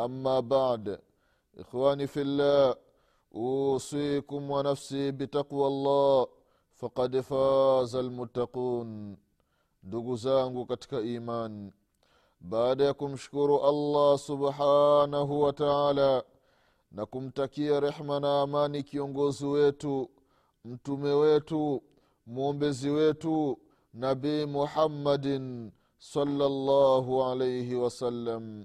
اما بعد اخواني في الله اوصيكم ونفسي بتقوى الله فقد فاز المتقون ndugu zangu katika iman baada ya kumshukuru allah subhanahu wa taala na kumtakia rehma na amani kiongozi wetu mtume wetu mwombezi wetu nabii muhammadin salllahu alaihi wasallam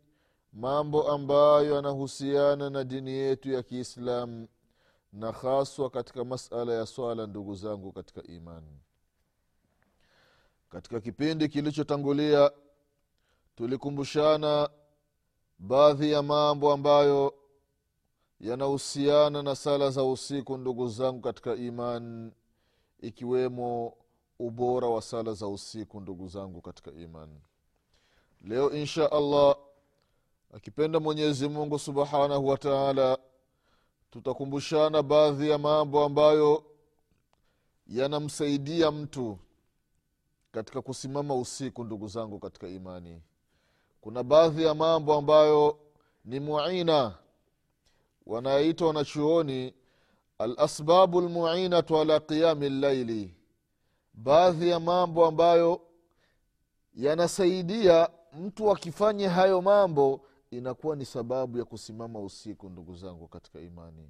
mambo ambayo yanahusiana na dini yetu ya kiislamu na haswa katika masala ya swala ndugu zangu katika imani. Katika kipindi kilichotangulia tulikumbushana baadhi ya mambo ambayo yanahusiana na sala za usiku ndugu zangu katika imani ikiwemo ubora wa sala za usiku ndugu zangu katika imani. Leo insha allah akipenda mwenyezi mungu subhanahu wa taala tutakumbushana baadhi ya mambo ambayo yanamsaidia mtu katika kusimama usiku ndugu zangu katika imani. Kuna baadhi ya mambo ambayo ni muina wanaitwa wanachuoni alasbabu lmuinatu ala qiyami llaili baadhi ya mambo ambayo yanasaidia mtu akifanya hayo mambo inakuwa ni sababu ya kusimama usiku ndugu zangu katika imani.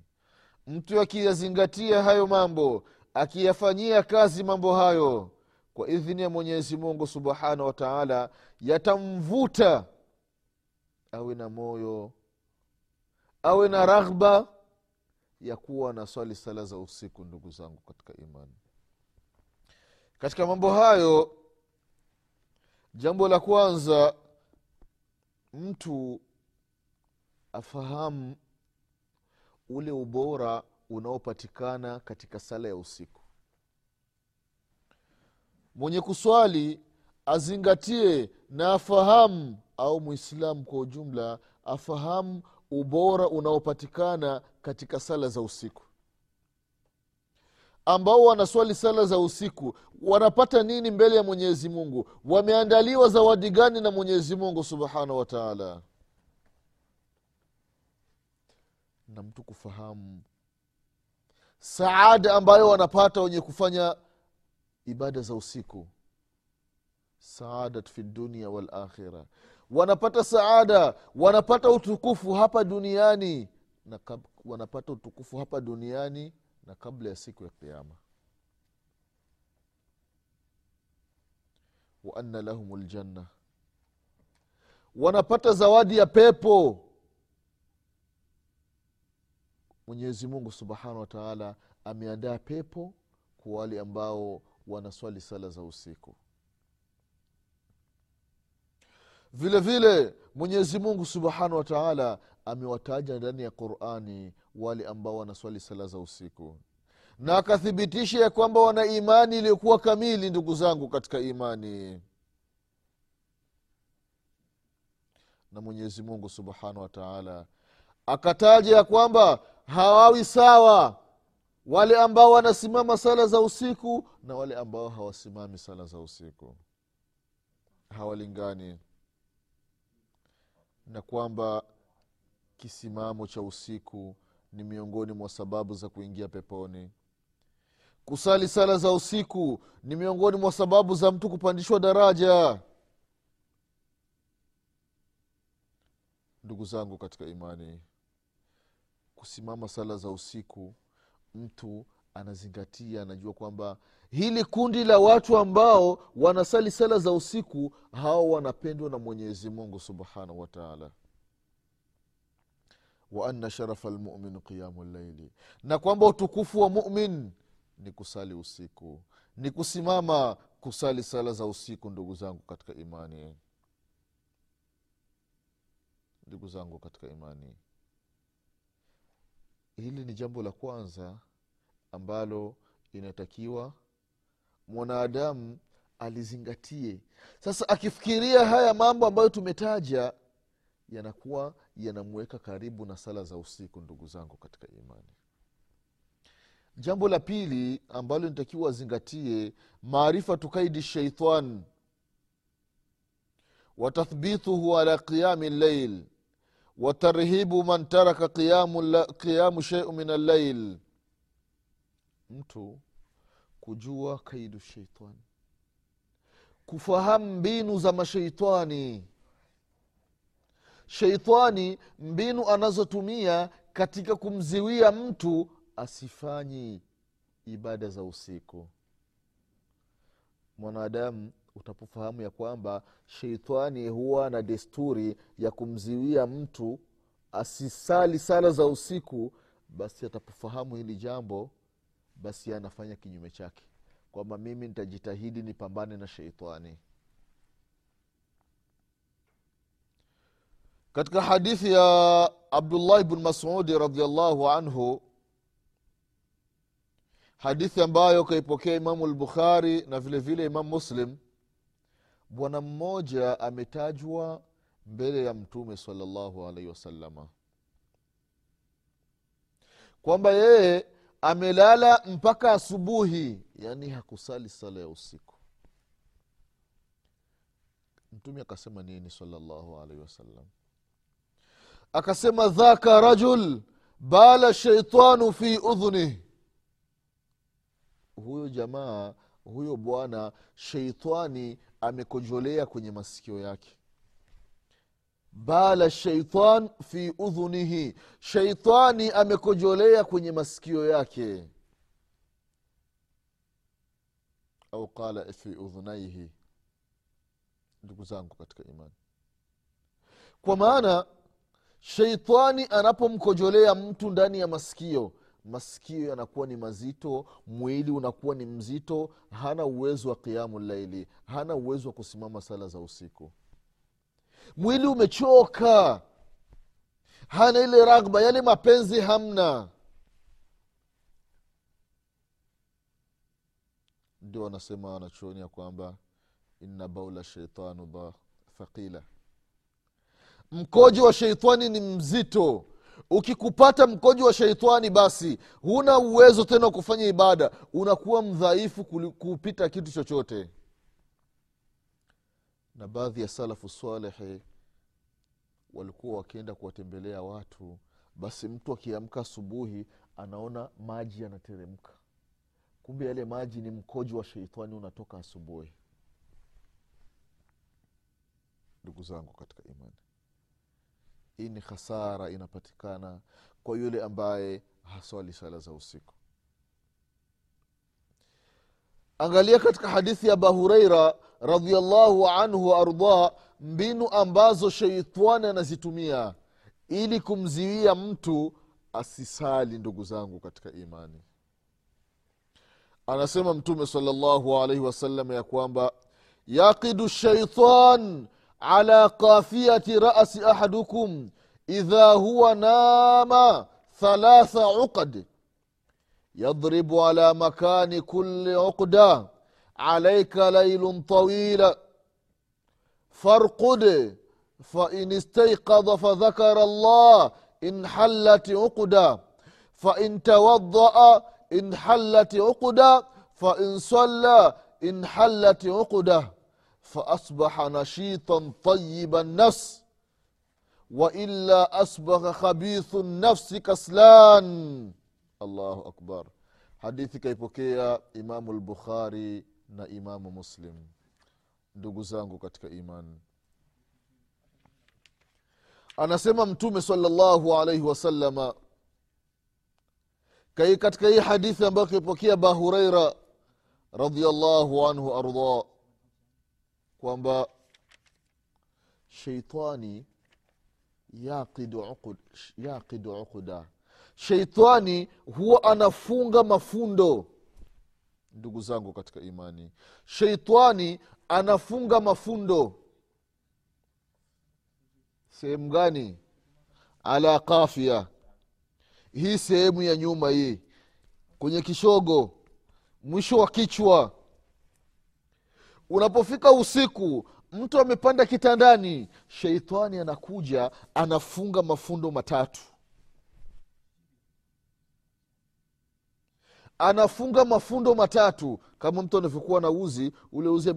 Mtu akiyazingatia hayo mambo akiyafanyia kazi mambo hayo kwa idhini ya mwenyezi mungu subhanahu wa taala yatamvuta. Awe na moyo awe na raghba ya kuwa na swali sala za usiku ndugu zangu katika imani. Katika mambo hayo jambo la kwanza mtu afahamu ule ubora unaopatikana katika sala ya usiku. Mwenye kuswali azingatie na afahamu au mwislamu kwa ujumla afahamu ubora unaopatikana katika sala za usiku. Ambao wanaswali sala za usiku wanapata nini mbele ya mwenyezi mungu? Wameandaliwa zawadi gani na mwenyezi mungu subhanahu wa taala na mtu kufahamu. Saada ambayo wanapata wenye kufanya ibada za usiku. Saadat fi dunia walakhira wanapata saada wanapata utukufu hapa duniani na kab, wanapata utukufu hapa duniani na kabla ya siku ya kiama wa anna lahum ljanna wanapata zawadi ya pepo mwenyezi mungu subhanahu wataala ameandaa pepo kwa wale ambao wanaswali sala za usiku. Vile vile mwenyezi mungu subhanahu wataala amewataja ndani ya qurani wale ambao wanaswali sala za usiku. Na akathibitisha ya kwamba wana imani iliyokuwa kamili ndugu zangu katika imani. Na mwenyezi mungu subhanahu wa taala akataja ya kwamba hawawi sawa. Wale ambao wanasimama sala za usiku na wale ambao hawasimami sala za usiku. Hawalingani na kwamba kisimamo cha usiku ni miongoni mwa sababu za kuingia peponi. Kusali sala za usiku ni miongoni mwa sababu za mtu kupandishwa daraja. Ndugu zangu katika imani kusimama sala za usiku mtu anazingatia anajua kwamba hili kundi la watu ambao wanasali sala za usiku hao wanapendwa na mwenyezi mungu subhanahu wataala wa anna sharafa lmumin qiyamu llaili na kwamba utukufu wa mumin ni kusali usiku. Ni kusimama kusali sala za usiku ndugu zangu katika imani. Ndugu zangu katika imani hili ni jambo la kwanza ambalo inatakiwa mwanadamu alizingatie. Sasa akifikiria haya mambo ambayo tumetaja yanakuwa yanamweka karibu na sala za usiku ndugu zangu katika imani. Jambo la pili ambalo nitakiwa azingatie maarifatu kaidi sheitan watathbituhu ala qiyami llail watarhibu man taraka qiyamu, qiyamu sheiu min allail mtu kujua kaidu sheitani kufahamu mbinu za masheitani sheitani mbinu anazotumia katika kumziwia mtu asifanyi ibada za usiku. Mwanadamu utapofahamu ya kwamba sheitani huwa na desturi ya kumziwia mtu asisali sala za usiku basi atapofahamu hili jambo basi anafanya kinyume chake. Kwamba mimi nitajitahidi nipambane na sheitani. Katika hadithi ya abdullahi bn masudi radiallahu anhu hadithi ambayo kaipokea imamu lbukhari na vile vile imamu muslim bwana mmoja ametajwa mbele ya mtume salallahu alaihi wasalama kwamba yeye amelala mpaka asubuhi yaani hakusali sala ya usiku. Mtume akasema nini salallahu alaihi wasallam? Akasema dhaka rajul bala sheitanu fi udhunih huyo jamaa huyo bwana sheitani amekojolea kwenye masikio yake. Bala sheitan fi udhunihi sheitani amekojolea kwenye masikio yake. Au qala fi udhunaihi ndugu zangu katika imani. Kwa maana sheitani anapomkojolea mtu ndani ya masikio masikio yanakuwa ni mazito mwili unakuwa ni mzito hana uwezo wa qiamu laili hana uwezo wa kusimama sala za usiku. Mwili umechoka hana ile ragba yale mapenzi hamna. Ndio wanasema wanachuoni ya kwamba inna baula sheitanu thaqila. Mkojo wa sheitani ni mzito ukikupata mkojo wa sheitani basi huna uwezo tena wa kufanya ibada. Unakuwa mdhaifu kupita kitu chochote. Na baadhi ya salafu salehi walikuwa wakienda kuwatembelea watu basi mtu akiamka asubuhi anaona maji yanateremka. Kumbe yale maji ni mkojo wa sheitani unatoka asubuhi. Ndugu zangu katika imani hii ni hasara inapatikana kwa yule ambaye haswali sala za usiku. Angalia katika hadithi ya abahureira radiallahu anhu waardah mbinu ambazo sheitani anazitumia ili kumziwia mtu asisali ndugu zangu katika imani. Anasema mtume salllahu alaihi wasallam ya kwamba yaqidu shaitan ala kafiyati rasi ahadukum idha huwa nama thalatha uqad يضرب على مكان كل عقدة. عليك ليل طويل. فارقد. فإن استيقظ فذكر الله إن حلت عقدة. فإن توضأ إن حلت عقدة. فإن صلى إن حلت عقدة. فأصبح نشيطا طيب النفس وإلا أصبح خبيث النفس كسلان allahu akbar hadithi kaipokea imamu lbukhari na imamu muslim ndugu zangu katika imani anasema mtume salllahu alaihi wasalama Kai- katika hii hadithi ambayo kaipokea aba hureira radiallahu anhu ardah kwamba sheitani yaqidu uquda. Sheitani huwa anafunga mafundo ndugu zangu katika imani. Sheitani anafunga mafundo. Sehemu gani? Ala kafia. Hii sehemu ya nyuma hii kwenye kishogo mwisho wa kichwa unapofika usiku mtu amepanda kitandani sheitani anakuja anafunga mafundo matatu. Anafunga mafundo matatu. Kama mtu anavyokuwa na uzi ule uzi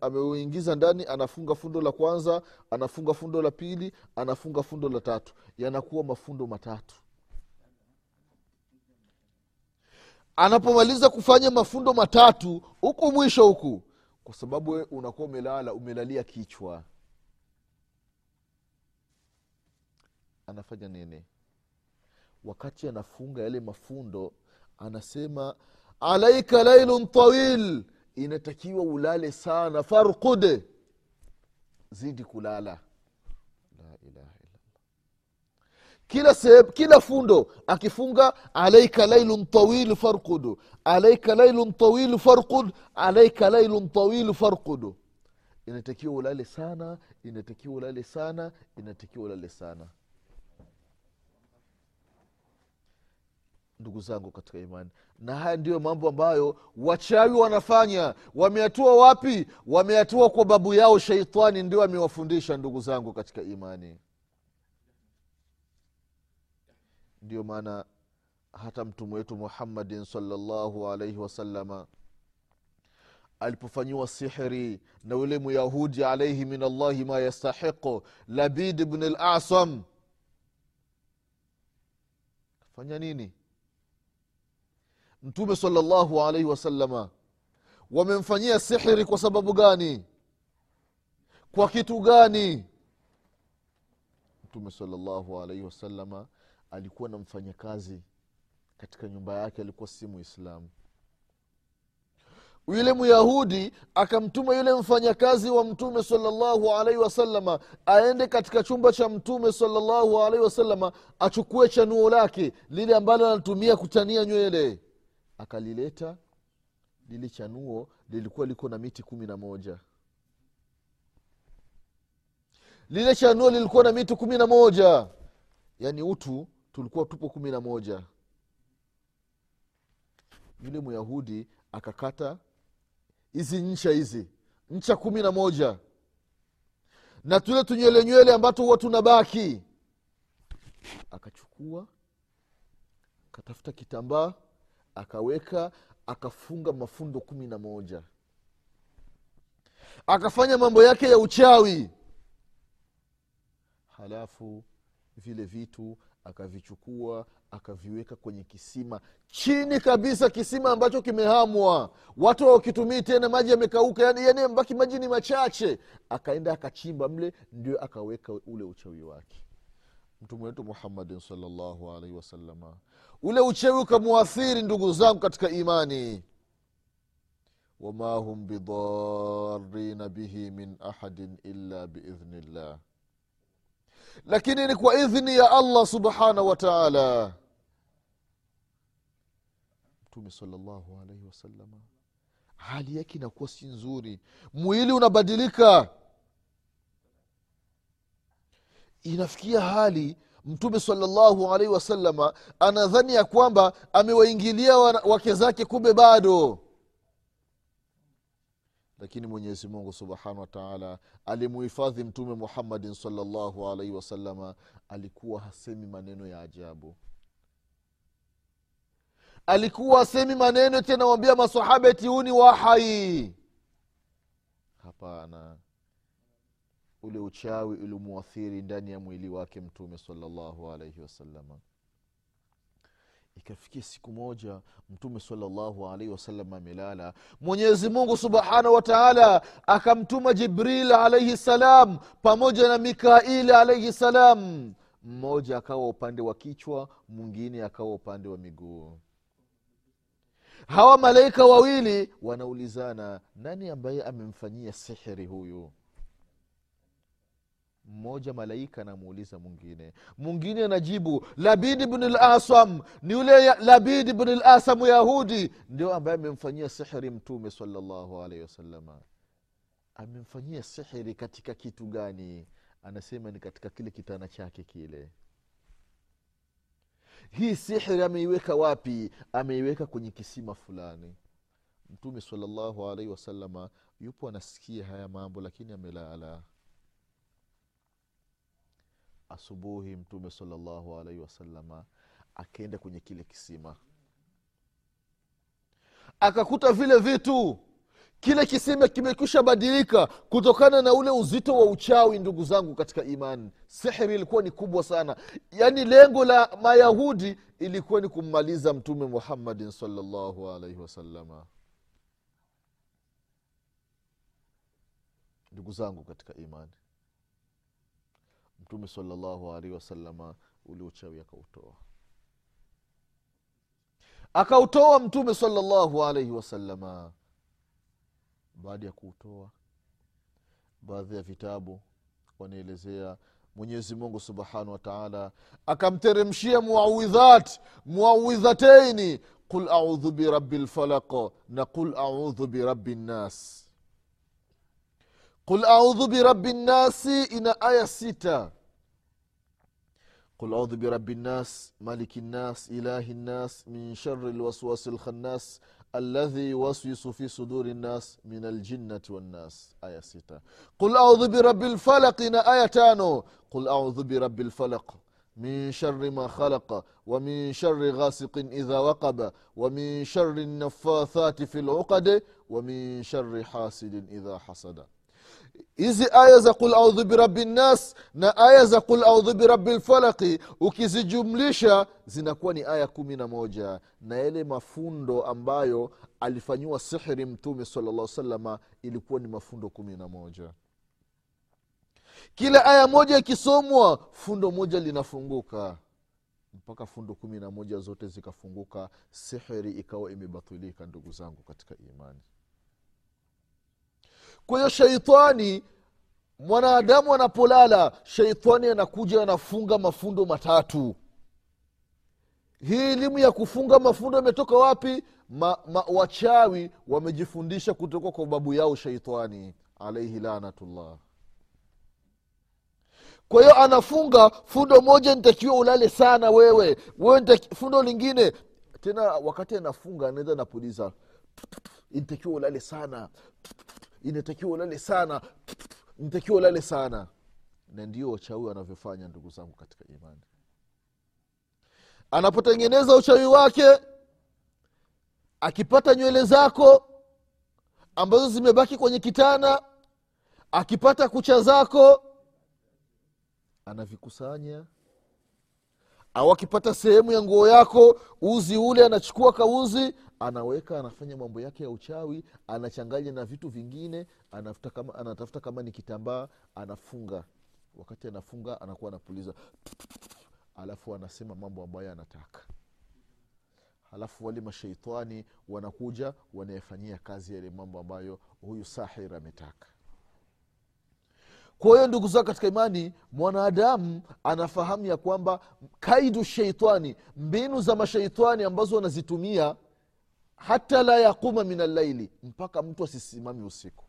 ameuingiza ndani anafunga fundo la kwanza anafunga fundo la pili anafunga fundo la tatu. Yanakuwa mafundo matatu anapomaliza kufanya mafundo matatu huku mwisho huku kwa sababu we unakuwa umelala umelalia kichwa. Anafanya nini? Wakati anafunga yale mafundo anasema alaika lailun tawil inatakiwa ulale sana farkude zidi kulala la ilaha illallah kila sehemu kila fundo akifunga alaika lailun tawil farkudu alaika lailun tawil farkud alaika lailun tawil farkudu inatakiwa ulale sana inatakiwa ulale sana inatakiwa ulale sana. Ndugu zangu katika imani na haya ndiyo mambo ambayo wachawi wanafanya. Wameatua wapi? Wameatua kwa babu yao sheitani ndio amewafundisha ndugu zangu katika imani ndio maana hata mtume wetu muhammadin salllahu alaihi wasalama alipofanyiwa sihiri na yule myahudi alaihi min allahi ma yastahiqu labid bn lasam fanya nini? Mtume salllahu alaihi wasalama wamemfanyia sihiri kwa sababu gani? Kwa kitu gani? Mtume salllahu alaihi wasalama alikuwa na mfanyakazi katika nyumba yake alikuwa si muislamu. Yule myahudi akamtuma yule mfanyakazi wa mtume salllahu alaihi wasalama aende katika chumba cha mtume salllahu alaihi wasalama achukue chanuo lake lile ambalo anatumia kutania nywele. Akalileta lile chanuo lilikuwa liko na miti kumi na moja. Lile chanuo lilikuwa na miti kumi na moja. Yaani utu tulikuwa tupo kumi na moja. Yule myahudi akakata hizi ncha hizi ncha kumi na moja. Na tule tunywele nywele ambato huwa tunabaki. Akachukua akatafuta kitambaa akaweka akafunga mafundo kumi na moja. Akafanya mambo yake ya uchawi. Halafu vile vitu akavichukua akaviweka kwenye kisima. Chini kabisa kisima ambacho kimehamwa. Watu hawakitumii tena maji yamekauka yani, yani mbaki maji ni machache. Akaenda akachimba mle ndio akaweka ule uchawi wake. Mtume wetu muhammadin salllahu alaihi wasalama ule uchawi ukamwathiri ndugu zangu katika imani. Wama hum bidarina bihi min ahadin illa biidhnillah lakini ni kwa idhni ya allah subhanahu wa taala. Mtume salllahu alaihi wasalama hali yake inakuwa si nzuri. Mwili unabadilika. Inafikia hali mtume salllahu alaihi wasalama anadhani ya kwamba amewaingilia wake zake kumbe bado lakini mwenyezi mungu subhanahu wataala alimuhifadhi mtume muhammadin salllahu alaihi wasalama alikuwa hasemi maneno ya ajabu. Alikuwa hasemi maneno tena wambia masahaba tiuni wahai. Hapana. Ule uchawi ulimuathiri ndani ya mwili wake mtume salllahu alaihi wasalama ikafikia siku moja mtume salllahu alaihi wasallam amelala. Mwenyezi mungu subhanahu wa taala akamtuma jibril alaihi salam pamoja na mikaili alaihi salam. Mmoja akawa upande wa kichwa mwingine akawa upande wa miguu. Hawa malaika wawili wanaulizana nani ambaye amemfanyia sihiri huyu mmoja malaika anamuuliza mwingine. Mwingine anajibu labid bnul asam ni yule labid bnul asam yahudi ndio ambaye amemfanyia sihiri mtume salllahu alaihi wasalama amemfanyia sihiri katika kitu gani? Anasema ni katika kile kitana chake kile. Hii sihiri ameiweka wapi? Ameiweka kwenye kisima fulani. Mtume salllahu alaihi wasalama yupo anasikia haya mambo lakini amelala asubuhi mtume salllahu alaihi wasalama akaenda kwenye kile kisima. Akakuta vile vitu. Kile kisima kimekwisha badilika kutokana na ule uzito wa uchawi ndugu zangu katika imani. Sihiri ilikuwa ni kubwa sana. Yaani lengo la mayahudi ilikuwa ni kummaliza mtume muhammadin salllahu alaihi wasalama ndugu zangu katika imani mtume salllahu alaihi wasalama ule akautoa. Akautoa mtume salllahu alaihi wasalama baada ya kuutoa. Baadhi ya vitabu wanaelezea mwenyezi mungu subhanahu wa taala akamteremshia muawidhat muawidhataini qul audhu birabi lfalaq na qul audhu birabi nnas qul audhu birabi nnasi ina aya sita قل أعوذ برب الناس ملك الناس إله الناس من شر الوسواس الخناس الذي يوسوس في صدور الناس من الجنة والناس. آية ستة. قل أعوذ برب الفلق آية تانو قل أعوذ برب الفلق من شر ما خلق ومن شر غاسق إذا وقب ومن شر النفاثات في العقد ومن شر حاسد إذا حسد. Hizi aya za qul audhu birabi nnas na aya za qul audhu birabi lfalaki ukizijumlisha zinakuwa ni aya kumi na moja na yale mafundo ambayo alifanyiwa sihiri mtume sala llah salama ilikuwa ni mafundo kumi na moja. Kila aya moja ikisomwa fundo moja linafunguka. Mpaka fundo kumi na moja zote zikafunguka sihiri ikawa imebatilika ndugu zangu katika imani kwa hiyo sheitani mwanadamu anapolala sheitani anakuja anafunga mafundo matatu. Hii elimu ya kufunga mafundo imetoka wapi? Ma, ma, wachawi wamejifundisha kutoka kwa babu yao sheitani alaihi lanatullah. Kwa hiyo anafunga fundo moja nitakiwa ulale sana wewe. Wewe fundo lingine tena wakati anafunga anaweza napuliza nitakiwa ulale sana inatakiwa ulale sana. Natakiwa ulale sana. Na ndio wachawi wanavyofanya ndugu zangu katika imani. Anapotengeneza uchawi wake akipata nywele zako ambazo zimebaki kwenye kitana akipata kucha zako anavikusanya. Au akipata sehemu ya nguo yako uzi ule anachukua kauzi anaweka anafanya mambo yake ya uchawi anachanganya na vitu vingine anatafuta kama, anatafuta kama ni kitambaa anafunga. Wakati anafunga anakuwa anapuliza. Alafu anasema mambo ambayo anataka. Halafu wale masheitani wanakuja wanayefanyia kazi yale mambo ambayo huyu sahir ametaka. Kwa hiyo ndugu zao katika imani mwanadamu anafahamu ya kwamba kaidu sheitani mbinu za masheitani ambazo wanazitumia hata la yaquma min allaili mpaka mtu asisimami usiku.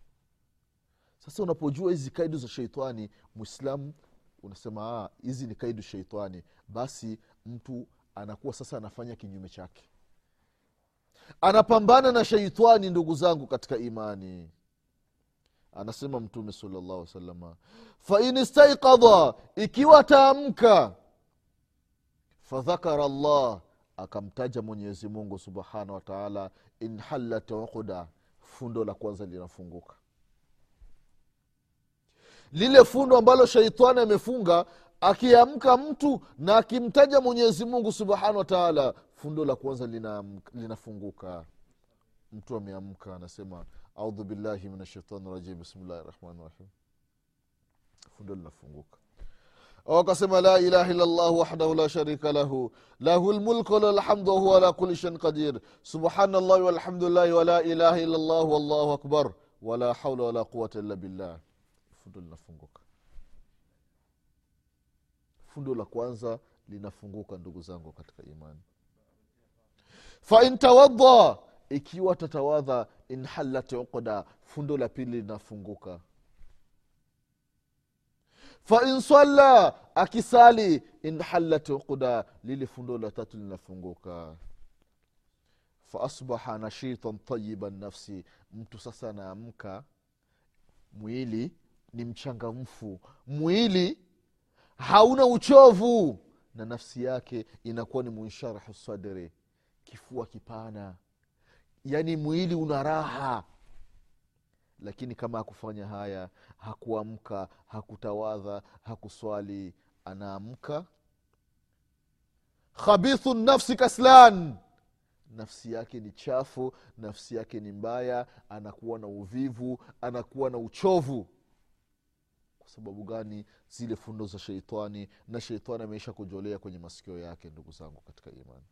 Sasa unapojua hizi kaidu za sheitani mwislamu unasema "Ah, hizi ni kaidu sheitani basi mtu anakuwa sasa anafanya kinyume chake. Anapambana na sheitani ndugu zangu katika imani. Anasema mtume salllahu salama fain istaikadha ikiwa ataamka fadhakara llah akamtaja mwenyezi mungu subhanahu wataala inhalat uqda fundo la kwanza linafunguka. Lile fundo ambalo sheitani amefunga akiamka mtu na akimtaja mwenyezi mungu subhanahu wataala fundo la kwanza linafunguka linafunguka. Mtu ameamka anasema audhu billahi min shaitani rajim bismillahi rahmani rahim. Fundo linafunguka wakasema la ilaha illallah wahdahu la sharika lahu lahu lmulku walahu lhamdu wahuwa ala kuli shain qadir. Subhanallahi walhamdulillahi wala ilaha illallah wallahu akbar wala haula wala quwata illa billah. Fundo linafunguka. Fundo la kwanza linafunguka ndugu zangu katika imani. Fain ikiwa tatawadha inhalat uqda fundo la pili linafunguka fain salla akisali inhalat uqda lile fundo la tatu linafunguka. Faasbaha nashitan tayiba nafsi mtu sasa anaamka mwili ni mchangamfu. Mwili hauna uchovu na nafsi yake inakuwa ni munsharahu sadri kifua kipana. Yaani mwili una raha lakini kama hakufanya haya hakuamka hakutawadha hakuswali anaamka. Khabithu nafsi kaslan. Nafsi yake ni chafu nafsi yake ni mbaya anakuwa na uvivu anakuwa na uchovu. Kwa sababu gani? Zile fundo za sheitani na sheitani ameisha kujolea kwenye masikio yake ndugu zangu katika imani.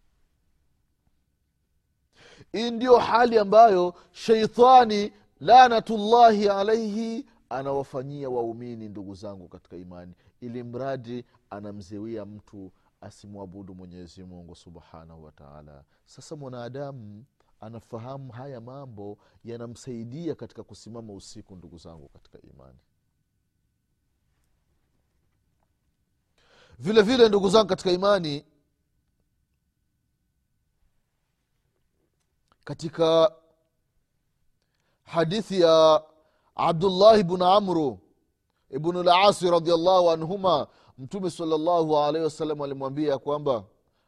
Hii ndiyo hali ambayo sheitani lanatullahi alaihi anawafanyia waumini ndugu zangu katika imani ili mradi anamziwia mtu asimwabudu mwenyezi mungu subhanahu wataala sasa mwanadamu anafahamu haya mambo yanamsaidia katika kusimama usiku ndugu zangu katika imani. Vile vile ndugu zangu katika imani katika hadithi ya abdullahi bnu amru ibnu lasi radiallahu anhuma mtume salllahu alaihi wasallam alimwambia kwamba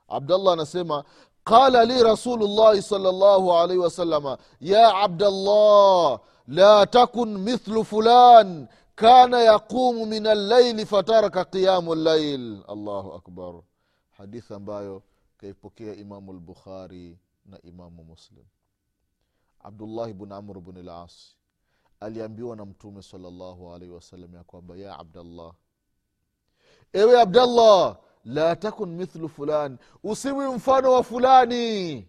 abdallah anasema qala li rasulullahi salllahu alaihi wasalama ya abdallah la takun mithlu fulan kana yaqumu min allaili fataraka qiyamu llail allahu akbar. Hadithi ambayo kaipokea imamu lbukhari na imamu muslim abdullahi bn amr bn lasi aliambiwa na mtume salllahu alaihi wasallam ya kwamba ya abdallah ewe abdallah la takun mithlu fulani usiwi mfano wa fulani.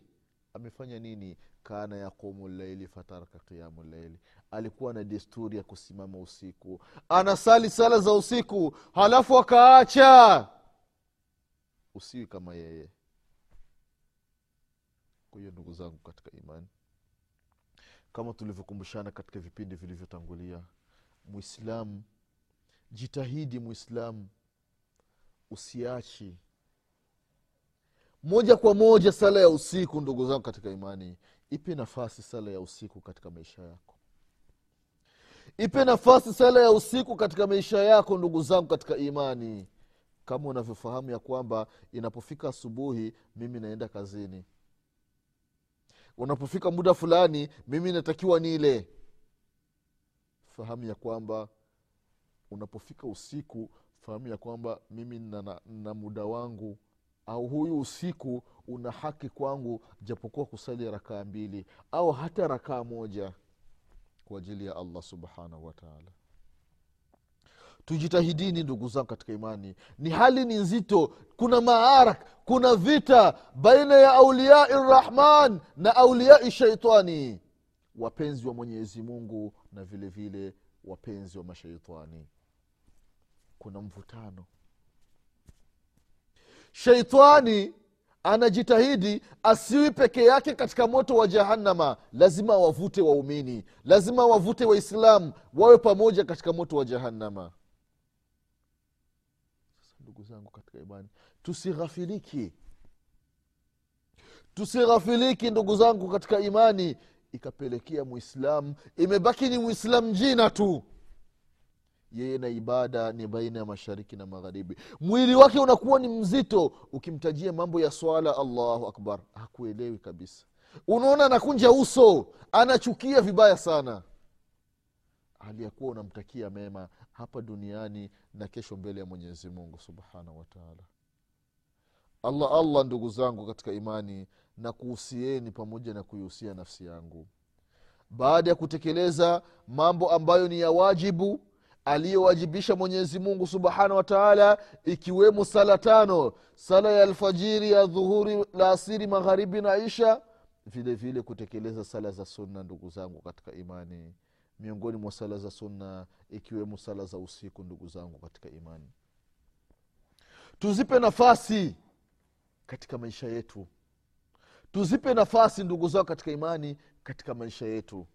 Amefanya nini? Kana yaqumu llaili fataraka qiyamu llaili alikuwa na desturi ya kusimama usiku. Anasali sala za usiku halafu akaacha. Usiwi kama yeye. Kwa hiyo ndugu zangu katika imani kama tulivyokumbushana katika vipindi vilivyotangulia. Mwislamu jitahidi mwislamu usiachi. Moja kwa moja sala ya usiku ndugu zangu katika imani ipe nafasi sala ya usiku katika maisha yako. Ipe nafasi sala ya usiku katika maisha yako ndugu zangu katika imani. Kama unavyofahamu ya kwamba inapofika asubuhi mimi naenda kazini unapofika muda fulani mimi natakiwa nile. Fahamu ya kwamba unapofika usiku fahamu ya kwamba mimi na, na, muda wangu. Au huyu usiku una haki kwangu japokuwa kusali rakaa mbili. Au hata rakaa moja kwa ajili ya allah subhanahu wataala tujitahidini ndugu zangu katika imani. Ni hali ni nzito. Kuna maarak kuna vita baina ya auliyai rrahman na auliyai shaitani wapenzi wa mwenyezi mungu na vile vile wapenzi wa mashaitani. Kuna mvutano. Sheitani anajitahidi asiwi peke yake katika moto wa jahannama. Lazima wavute waumini. Lazima wavute waislamu wawe pamoja katika moto wa jahannama ndugu zangu katika imani. Tusighafiliki tusighafiliki ndugu zangu katika imani. Ikapelekea mwislamu imebaki ni mwislamu jina tu. Yeye na ibada ni baina ya mashariki na magharibi. Mwili wake unakuwa ni mzito ukimtajia mambo ya swala allahu akbar. Hakuelewi kabisa. Unaona anakunja uso anachukia vibaya sana hali ya kuwa unamtakia mema hapa duniani na kesho mbele ya mwenyezi mungu subhanahu wataala allah allah ndugu zangu katika imani na kuhusieni pamoja na kuihusia nafsi yangu. Baada ya kutekeleza mambo ambayo ni ya wajibu aliyowajibisha mwenyezi mungu subhanahu wa ikiwemo sala tano sala ya alfajiri ya dhuhuri la asiri magharibi na isha vile vile kutekeleza sala za sunna ndugu zangu katika imani miongoni mwa sala za sunna ikiwemo sala za usiku ndugu zangu katika imani. Tuzipe nafasi katika maisha yetu. Tuzipe nafasi ndugu zao katika imani katika maisha yetu.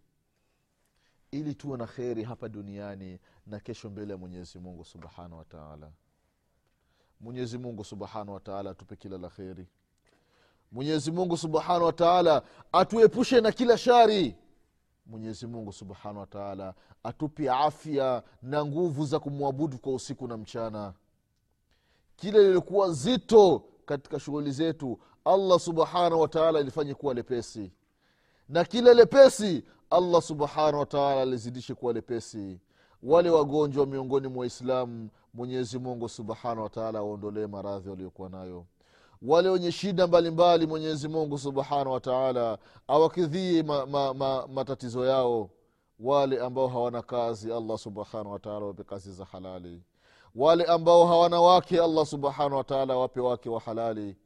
Ili tuwe na kheri hapa duniani na kesho mbele ya mwenyezi mungu subhanahu wataala mwenyezi mungu subhanahu wataala atupe kila la kheri. Mwenyezi mungu subhanahu wataala atuepushe na kila shari mwenyezi mungu subhanahu wataala atupe afya na nguvu za kumwabudu kwa usiku na mchana. Kile lilikuwa zito katika shughuli zetu allah subhanahu wataala ilifanye kuwa lepesi. Na kile lepesi allah subhanahu wataala alizidishe kuwa lepesi. Wale wagonjwa miongoni mwa waislamu mwenyezi mungu subhanahu wataala awaondolee maradhi waliokuwa nayo wale wenye shida mbalimbali mwenyezi mungu subhanahu wataala awakidhie ma, ma, ma, matatizo yao wale ambao hawana kazi allah subhanahu wataala wape kazi za halali. Wale ambao hawana wake allah subhanahu wataala awape wake wa halali.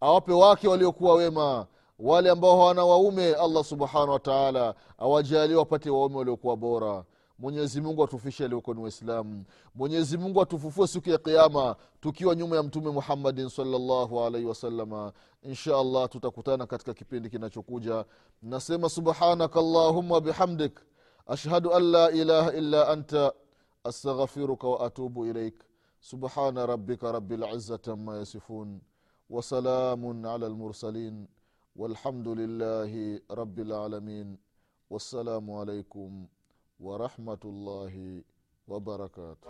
Awape wake waliokuwa wema. Wale ambao hawana waume allah subhanahu wataala awajalie wapate waume waliokuwa bora mwenyezi mungu atufishe alioko ni waislamu mwenyezi mungu atufufue siku ya kiama tukiwa nyuma ya mtume muhammadin salllahu alaihi wasalama insha allah tutakutana katika kipindi kinachokuja nasema subhanaka allahumma bihamdik ashhadu an la ilaha illa anta astaghfiruka waatubu ilaik subhana rabika rabi lizati ama yasifun وسلام على المرسلين والحمد لله رب العالمين والسلام عليكم ورحمة الله وبركاته.